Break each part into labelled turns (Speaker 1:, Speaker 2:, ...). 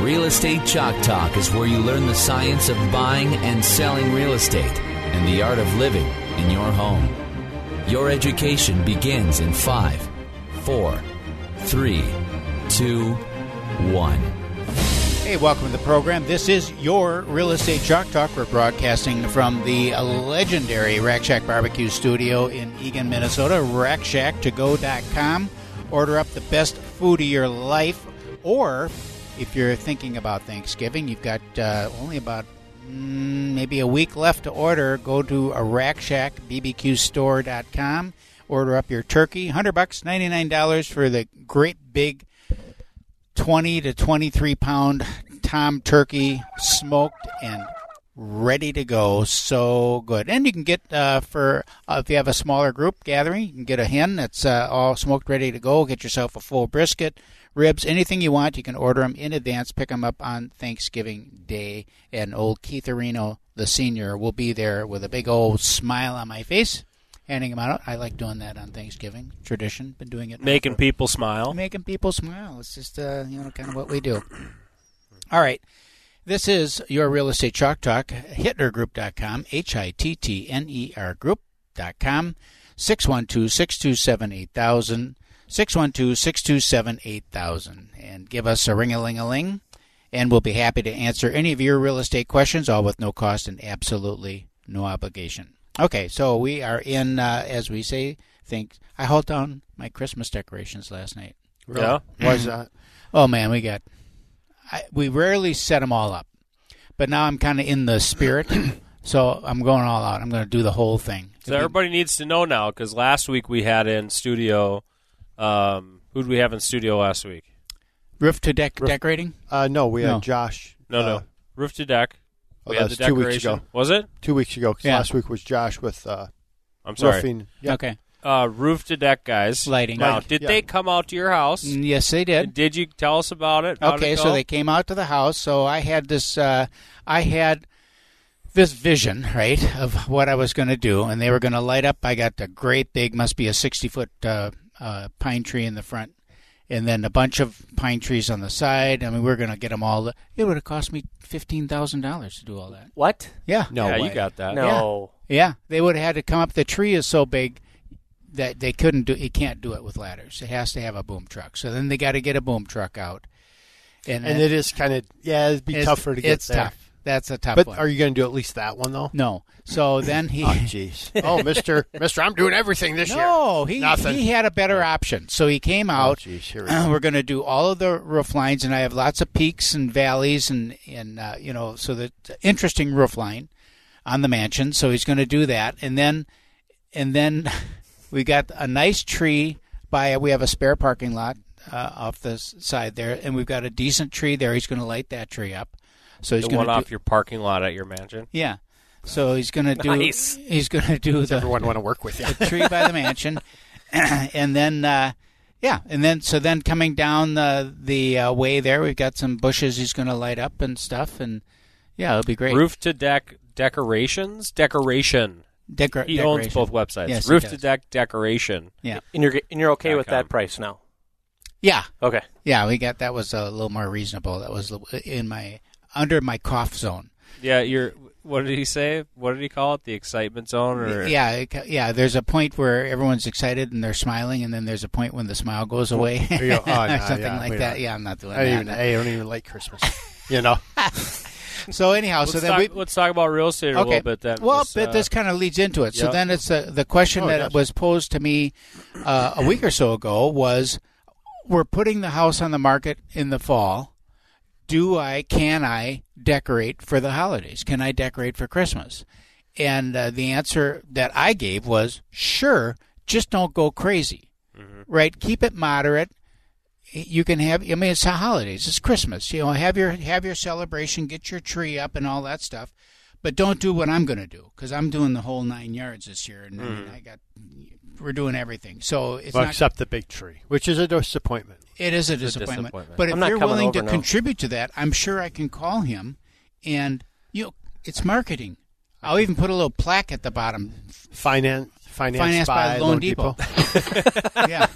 Speaker 1: Real Estate Chalk Talk is where you learn the science of buying and selling real estate and the art of living in your home. Your education begins in five, four, three, two, one.
Speaker 2: Hey, welcome to the program. This is your Real Estate Chalk Talk. We're broadcasting from the legendary Rack Shack Barbecue Studio in Eagan, Minnesota. RackShackToGo.com. Order up the best food of your life. Or if you're thinking about Thanksgiving, you've got uh, only about mm, maybe a week left to order. Go to a RackShackBBQStore.com. Order up your turkey. 100 bucks, $99 for the great big 20 to 23 pound tom turkey, smoked and ready to go. So good. And you can get uh, for uh, if you have a smaller group gathering, you can get a hen that's uh, all smoked, ready to go. Get yourself a full brisket, ribs, anything you want. You can order them in advance. Pick them up on Thanksgiving Day. And old Keith Areno, the senior, will be there with a big old smile on my face. Handing them out. I like doing that on Thanksgiving. Tradition. Been doing it.
Speaker 3: Making
Speaker 2: for-
Speaker 3: people smile.
Speaker 2: making people smile. It's just uh, you know kind of what we do. All right. This is your real estate chalk talk. Hittnergroup.com. H I T T N E R group.com. 612 627 8000. 612 627 8000. And give us a ring a ling a ling. And we'll be happy to answer any of your real estate questions, all with no cost and absolutely no obligation. Okay, so we are in, uh, as we say, think I hauled down my Christmas decorations last night.
Speaker 3: Yeah.
Speaker 4: Was that?
Speaker 2: Oh man, we got. I, we rarely set them all up, but now I'm kind of in the spirit, so I'm going all out. I'm going to do the whole thing.
Speaker 3: So everybody needs to know now because last week we had in studio. Um, who did we have in studio last week?
Speaker 2: roof to deck decorating.
Speaker 4: Uh, no, we had
Speaker 2: No.
Speaker 4: Josh.
Speaker 3: No,
Speaker 4: uh,
Speaker 3: no, roof to deck.
Speaker 4: Oh,
Speaker 3: We
Speaker 4: that
Speaker 3: had
Speaker 4: was
Speaker 3: the
Speaker 4: two weeks ago.
Speaker 3: Was it?
Speaker 4: Two weeks ago. 'cause
Speaker 2: Yeah.
Speaker 4: Last week was Josh with uh,
Speaker 3: I'm sorry.
Speaker 4: roofing. Yeah.
Speaker 2: Okay,
Speaker 3: Uh, roof to deck guys.
Speaker 2: lighting.
Speaker 3: Now,
Speaker 4: Lighting,
Speaker 3: did
Speaker 4: yeah.
Speaker 3: they come out to your house?
Speaker 2: Yes, they did.
Speaker 3: Did you tell us about it? How'd
Speaker 2: Okay,
Speaker 3: it
Speaker 2: so they came out to the house. So I had this. Uh, I had this vision, right, of what I was going to do, and they were going to light up. I got a great big, must be a sixty foot uh, uh, pine tree in the front, and then a bunch of pine trees on the side. I mean, we are going to get them all. It would have cost me fifteen thousand dollars to do all that.
Speaker 5: What?
Speaker 2: Yeah,
Speaker 4: No
Speaker 3: yeah,
Speaker 4: way.
Speaker 3: you got that.
Speaker 5: No.
Speaker 2: yeah. They would have had to come up. The tree is so big that they couldn't do. You can't do it with ladders. It has to have a boom truck. So then they got to get a boom truck out, and,
Speaker 4: And it is kind of yeah, it'd be tougher to get
Speaker 2: It's
Speaker 4: there.
Speaker 2: tough. That's a tough
Speaker 4: But
Speaker 2: one.
Speaker 4: are you going to do at least that one though?
Speaker 2: no. So then he.
Speaker 4: Oh jeez. oh, Mister, Mister, I'm doing everything this year.
Speaker 2: no, he
Speaker 4: Nothing.
Speaker 2: he had a better option. So he came
Speaker 4: Oh
Speaker 2: out.
Speaker 4: jeez. Here we
Speaker 2: we're going to do all of the roof lines, and I have lots of peaks and valleys, and and uh, you know, so the interesting roof line on the mansion. So he's going to do that, and then and then we got a nice tree by. We have a spare parking lot uh, off the side there, and we've got a decent tree there. He's going to light that tree up. So he's
Speaker 3: The
Speaker 2: going
Speaker 3: one
Speaker 2: to
Speaker 3: off
Speaker 2: do,
Speaker 3: your parking lot at your mansion.
Speaker 2: yeah. So he's going to do.
Speaker 5: Nice.
Speaker 2: He's going to do the
Speaker 4: Everyone want to work with you.
Speaker 2: the tree by the mansion, and then uh, yeah, and then so then coming down the the uh, way there, we've got some bushes he's going to light up and stuff, and yeah, it'll be great.
Speaker 3: Roof to deck decorations. Decoration.
Speaker 2: Decor-
Speaker 3: He owns both websites.
Speaker 2: Yes,
Speaker 3: Roof to deck decoration.
Speaker 5: Yeah, and you're and you're okay with
Speaker 3: com.
Speaker 5: that price now?
Speaker 2: Yeah,
Speaker 5: Okay.
Speaker 2: yeah, we got that was a little more reasonable. That was in my under my cough zone.
Speaker 3: Yeah, you're. What did he say? What did he call it? The excitement zone, or
Speaker 2: Yeah, yeah. There's a point where everyone's excited and they're smiling, and then there's a point when the smile goes away,
Speaker 4: There you go. Oh,
Speaker 2: or
Speaker 4: no,
Speaker 2: something
Speaker 4: yeah,
Speaker 2: like that.
Speaker 4: don't-
Speaker 2: Yeah, I'm not doing
Speaker 4: I
Speaker 2: that.
Speaker 4: even, I don't even like Christmas. You know.
Speaker 2: so anyhow, so
Speaker 3: let's,
Speaker 2: then
Speaker 3: talk,
Speaker 2: we
Speaker 3: let's talk about real estate a little bit then.
Speaker 2: Well,
Speaker 3: This,
Speaker 2: but
Speaker 3: uh,
Speaker 2: this kind of leads into it. So then it's uh, the question
Speaker 4: Oh,
Speaker 2: that
Speaker 4: yes.
Speaker 2: was posed to me uh, a week or so ago was: We're putting the house on the market in the fall. Do I? Can I decorate for the holidays? Can I decorate for Christmas? And uh, the answer that I gave was sure. Just don't go crazy, right? Keep it moderate. You can have. I mean, it's the holidays. It's Christmas. You know, have your have your celebration. Get your tree up and all that stuff. But don't do what I'm going to do because I'm doing the whole nine yards this year, and I, mean, mm. I got we're doing everything. So it's
Speaker 4: Well,
Speaker 2: not.
Speaker 4: except the big tree, which is a disappointment.
Speaker 2: It is a
Speaker 3: a
Speaker 2: disappointment.
Speaker 3: disappointment.
Speaker 2: But if
Speaker 5: I'm not
Speaker 2: you're willing to
Speaker 5: now.
Speaker 2: contribute to that, I'm sure I can call him, and you know, it's marketing. I'll even put a little plaque at the bottom.
Speaker 4: Finance, finance
Speaker 2: Financed by, Loan,
Speaker 4: Loan
Speaker 2: Depot. yeah,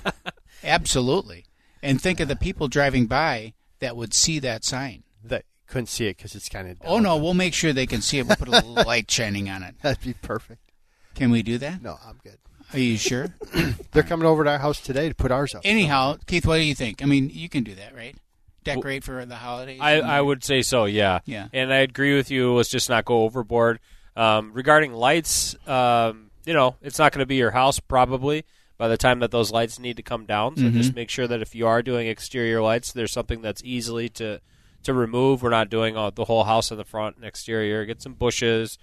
Speaker 2: absolutely. And think of the people driving by that would see that sign.
Speaker 4: that couldn't see it because it's kind of.
Speaker 2: Oh no, we'll make sure they can see it. We'll put a little light shining on it.
Speaker 4: that'd be perfect.
Speaker 2: Can we do that?
Speaker 4: No, I'm good.
Speaker 2: Are you sure?
Speaker 4: They're coming over to our house today to put ours up.
Speaker 2: Anyhow, Keith, what do you think? I mean, you can do that, right? Decorate for the holidays.
Speaker 3: I, I would say so, yeah.
Speaker 2: Yeah.
Speaker 3: And I agree with you. Let's just not go overboard. Um, regarding lights, um, you know, it's not going to be your house probably by the time that those lights need to come down. So
Speaker 2: Mm-hmm.
Speaker 3: just make sure that if you are doing exterior lights, there's something that's easily to to remove. We're not doing all, the whole house in the front and exterior. Get some bushes.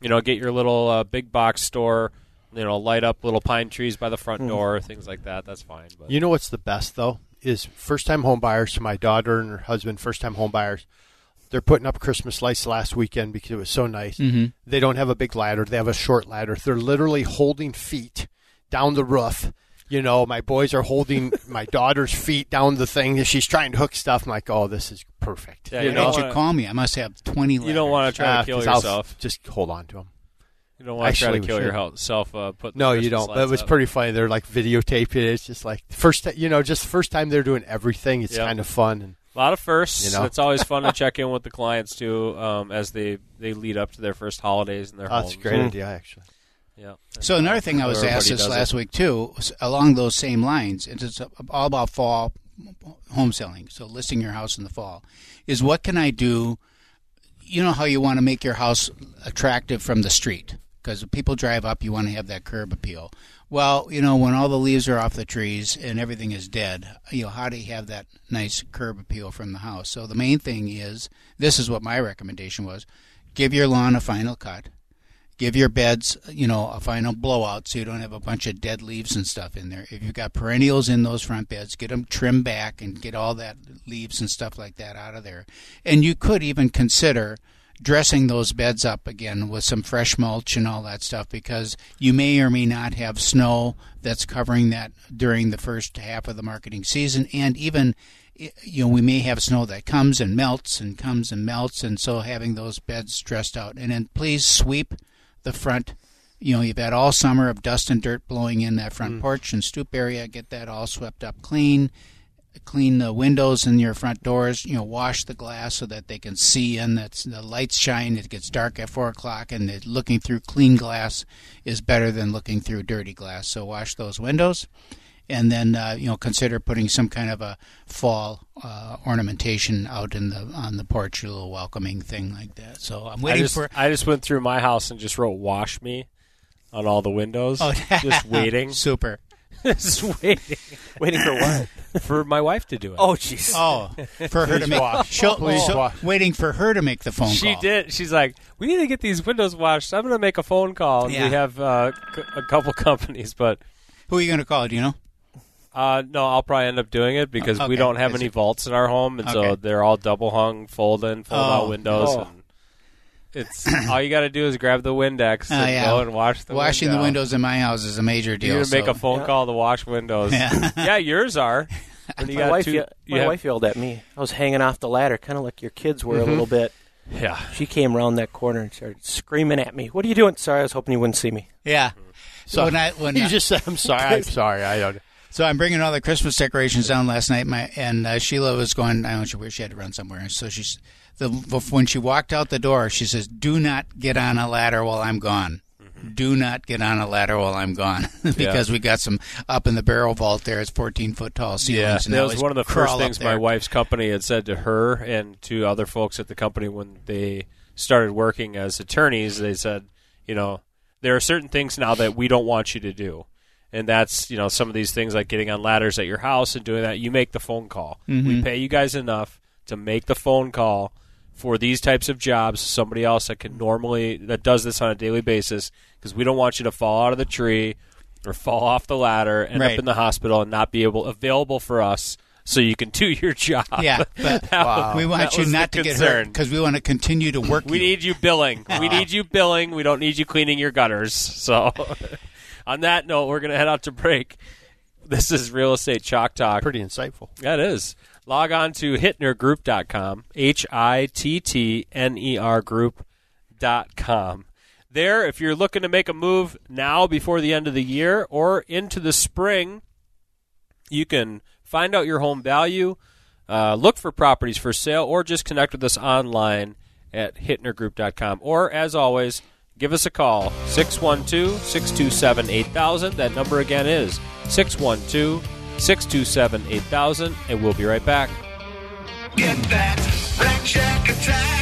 Speaker 3: You know, get your little uh, big box store. You know, light up little pine trees by the front door, things like that. That's fine. But
Speaker 4: You know what's the best though is first time home buyers. So my daughter and her husband, first time home buyers, they're putting up Christmas lights last weekend because it was so nice. Mm-hmm. They don't have a big ladder; they have a short ladder. They're literally holding feet down the roof. You know, my boys are holding my daughter's feet down the thing. She's trying to hook stuff. I'm like, oh, this is perfect.
Speaker 3: Yeah,
Speaker 2: Why
Speaker 3: you
Speaker 2: don't
Speaker 3: don't
Speaker 2: you
Speaker 3: wanna-
Speaker 2: call me? I must have twenty.
Speaker 3: you don't want to try
Speaker 4: Ah,
Speaker 3: to kill
Speaker 4: 'cause I'll
Speaker 3: yourself.
Speaker 4: Just hold on to them.
Speaker 3: You don't want to try to kill
Speaker 4: should.
Speaker 3: yourself. Uh, put the
Speaker 4: No, you don't. But it was
Speaker 3: up.
Speaker 4: pretty funny. They're like videotaping it. It's just like first, ti- you know, just first time they're doing everything. It's
Speaker 3: Yep.
Speaker 4: kind of fun. And
Speaker 3: A lot of firsts.
Speaker 4: You know?
Speaker 3: It's always fun to check in with the clients too, um, as they, they lead up to their first holidays in their
Speaker 4: oh, that's a great idea, actually.
Speaker 3: Yeah.
Speaker 2: So another thing I was asked this last
Speaker 3: it.
Speaker 2: week too, along those same lines. It's all about fall home selling. So listing your house in the fall is what can I do? You know how you want to make your house attractive from the street because people drive up, you want to have that curb appeal. Well, you know when all the leaves are off the trees and everything is dead, you know how do you have that nice curb appeal from the house? So the main thing is this is what my recommendation was: give your lawn a final cut give your beds, you know, a final blowout so you don't have a bunch of dead leaves and stuff in there. If you've got perennials in those front beds, get them trimmed back and get all that leaves and stuff like that out of there. And you could even consider dressing those beds up again with some fresh mulch and all that stuff because you may or may not have snow that's covering that during the first half of the marketing season and even you know we may have snow that comes and melts and comes and melts and so having those beds dressed out and then please sweep the front. You know, you've had all summer of dust and dirt blowing in that front mm. porch and stoop area. Get that all swept up clean. Clean the windows and your front doors. You know, wash the glass so that they can see in. That's the lights shine. It gets dark at four o'clock, and the, looking through clean glass is better than looking through dirty glass. So wash those windows, and then uh, you know consider putting some kind of a fall uh, ornamentation out in the on the porch, a little welcoming thing like that. So I'm
Speaker 3: I
Speaker 2: waiting
Speaker 3: just,
Speaker 2: for.
Speaker 3: I just went through my house and just wrote "wash me" on all the windows.
Speaker 2: Oh,
Speaker 3: just waiting,
Speaker 2: Super.
Speaker 3: just waiting
Speaker 5: Waiting for what?
Speaker 3: for my wife to do it.
Speaker 5: Oh, jeez.
Speaker 2: Oh, for her to make.
Speaker 4: wash.
Speaker 2: She'll,
Speaker 4: Please
Speaker 2: so-
Speaker 4: wash.
Speaker 2: Waiting for her to make the phone
Speaker 3: she
Speaker 2: call.
Speaker 3: did. She's like, "We need to get these windows washed." I'm going to make a phone call.
Speaker 2: Yeah.
Speaker 3: We have uh, c- a couple companies, but
Speaker 2: Who are you going to call? Do you know?
Speaker 3: Uh, no, I'll probably end up doing it because
Speaker 2: Oh,
Speaker 3: we
Speaker 2: okay.
Speaker 3: don't have
Speaker 2: Is
Speaker 3: any
Speaker 2: it-
Speaker 3: vaults in our home, and so
Speaker 2: Okay.
Speaker 3: they're all double hung, fold in, fold out
Speaker 2: Oh.
Speaker 3: windows.
Speaker 5: Oh.
Speaker 3: And it's all you got to do is grab the Windex
Speaker 2: Oh,
Speaker 3: and
Speaker 2: yeah.
Speaker 3: go and wash the
Speaker 2: Washing
Speaker 3: window.
Speaker 2: the windows in my house is a major deal.
Speaker 3: You're gonna make
Speaker 2: so-
Speaker 3: a phone call to wash windows.
Speaker 2: Yeah.
Speaker 3: yeah, yours are. When you
Speaker 5: my
Speaker 3: got
Speaker 5: wife,
Speaker 3: two,
Speaker 5: ye-
Speaker 3: you
Speaker 5: my
Speaker 3: have-
Speaker 5: wife yelled at me. I was hanging off the ladder, kind of like your kids were a little bit.
Speaker 3: yeah.
Speaker 5: She came around that corner and started screaming at me. What are you doing? Sorry, I was hoping you wouldn't see me.
Speaker 2: Yeah. So when I when
Speaker 4: you
Speaker 2: I-
Speaker 4: just said, "I'm sorry, I'm sorry." I don't.
Speaker 2: So I'm bringing all the Christmas decorations down last night. My and uh, Sheila was going. I don't know where she had to run somewhere. So she's the when she walked out the door, she says, "Do not get on a ladder while I'm gone. do not get on a ladder while I'm gone because we got some up in the barrel vault there. It's 14 foot tall ceilings.
Speaker 3: Yeah,
Speaker 2: and
Speaker 3: that was one of the first things my wife's company had said to her and to other folks at the company when they started working as attorneys. They said, you know, there are certain things now that we don't want you to do. And that's, you know, some of these things like getting on ladders at your house and doing that. You make the phone call.
Speaker 2: Mm-hmm.
Speaker 3: We pay you guys enough to make the phone call for these types of jobs. Somebody else that can normally, that does this on a daily basis because we don't want you to fall out of the tree or fall off the ladder, and end
Speaker 2: Right.
Speaker 3: up in the hospital and not be able available for us so you can do your job.
Speaker 2: Yeah, but
Speaker 3: That-
Speaker 2: we want
Speaker 3: that
Speaker 2: you not to get hurt because we want to continue to work.
Speaker 3: We
Speaker 2: you.
Speaker 3: need you billing. We need you billing. We don't need you cleaning your gutters. So, on that note, we're going to head out to break. This is Real Estate Chalk Talk.
Speaker 4: Pretty insightful.
Speaker 3: That is. Log on to hittnergroup.com, H I T T N E R group.com. There, if you're looking to make a move now before the end of the year or into the spring, you can find out your home value, uh, look for properties for sale, or just connect with us online at hittnergroup.com. Or, as always, give us a call 612 627 8000. That number again is 612 627 8000, and we'll be right back.
Speaker 6: Get that attack,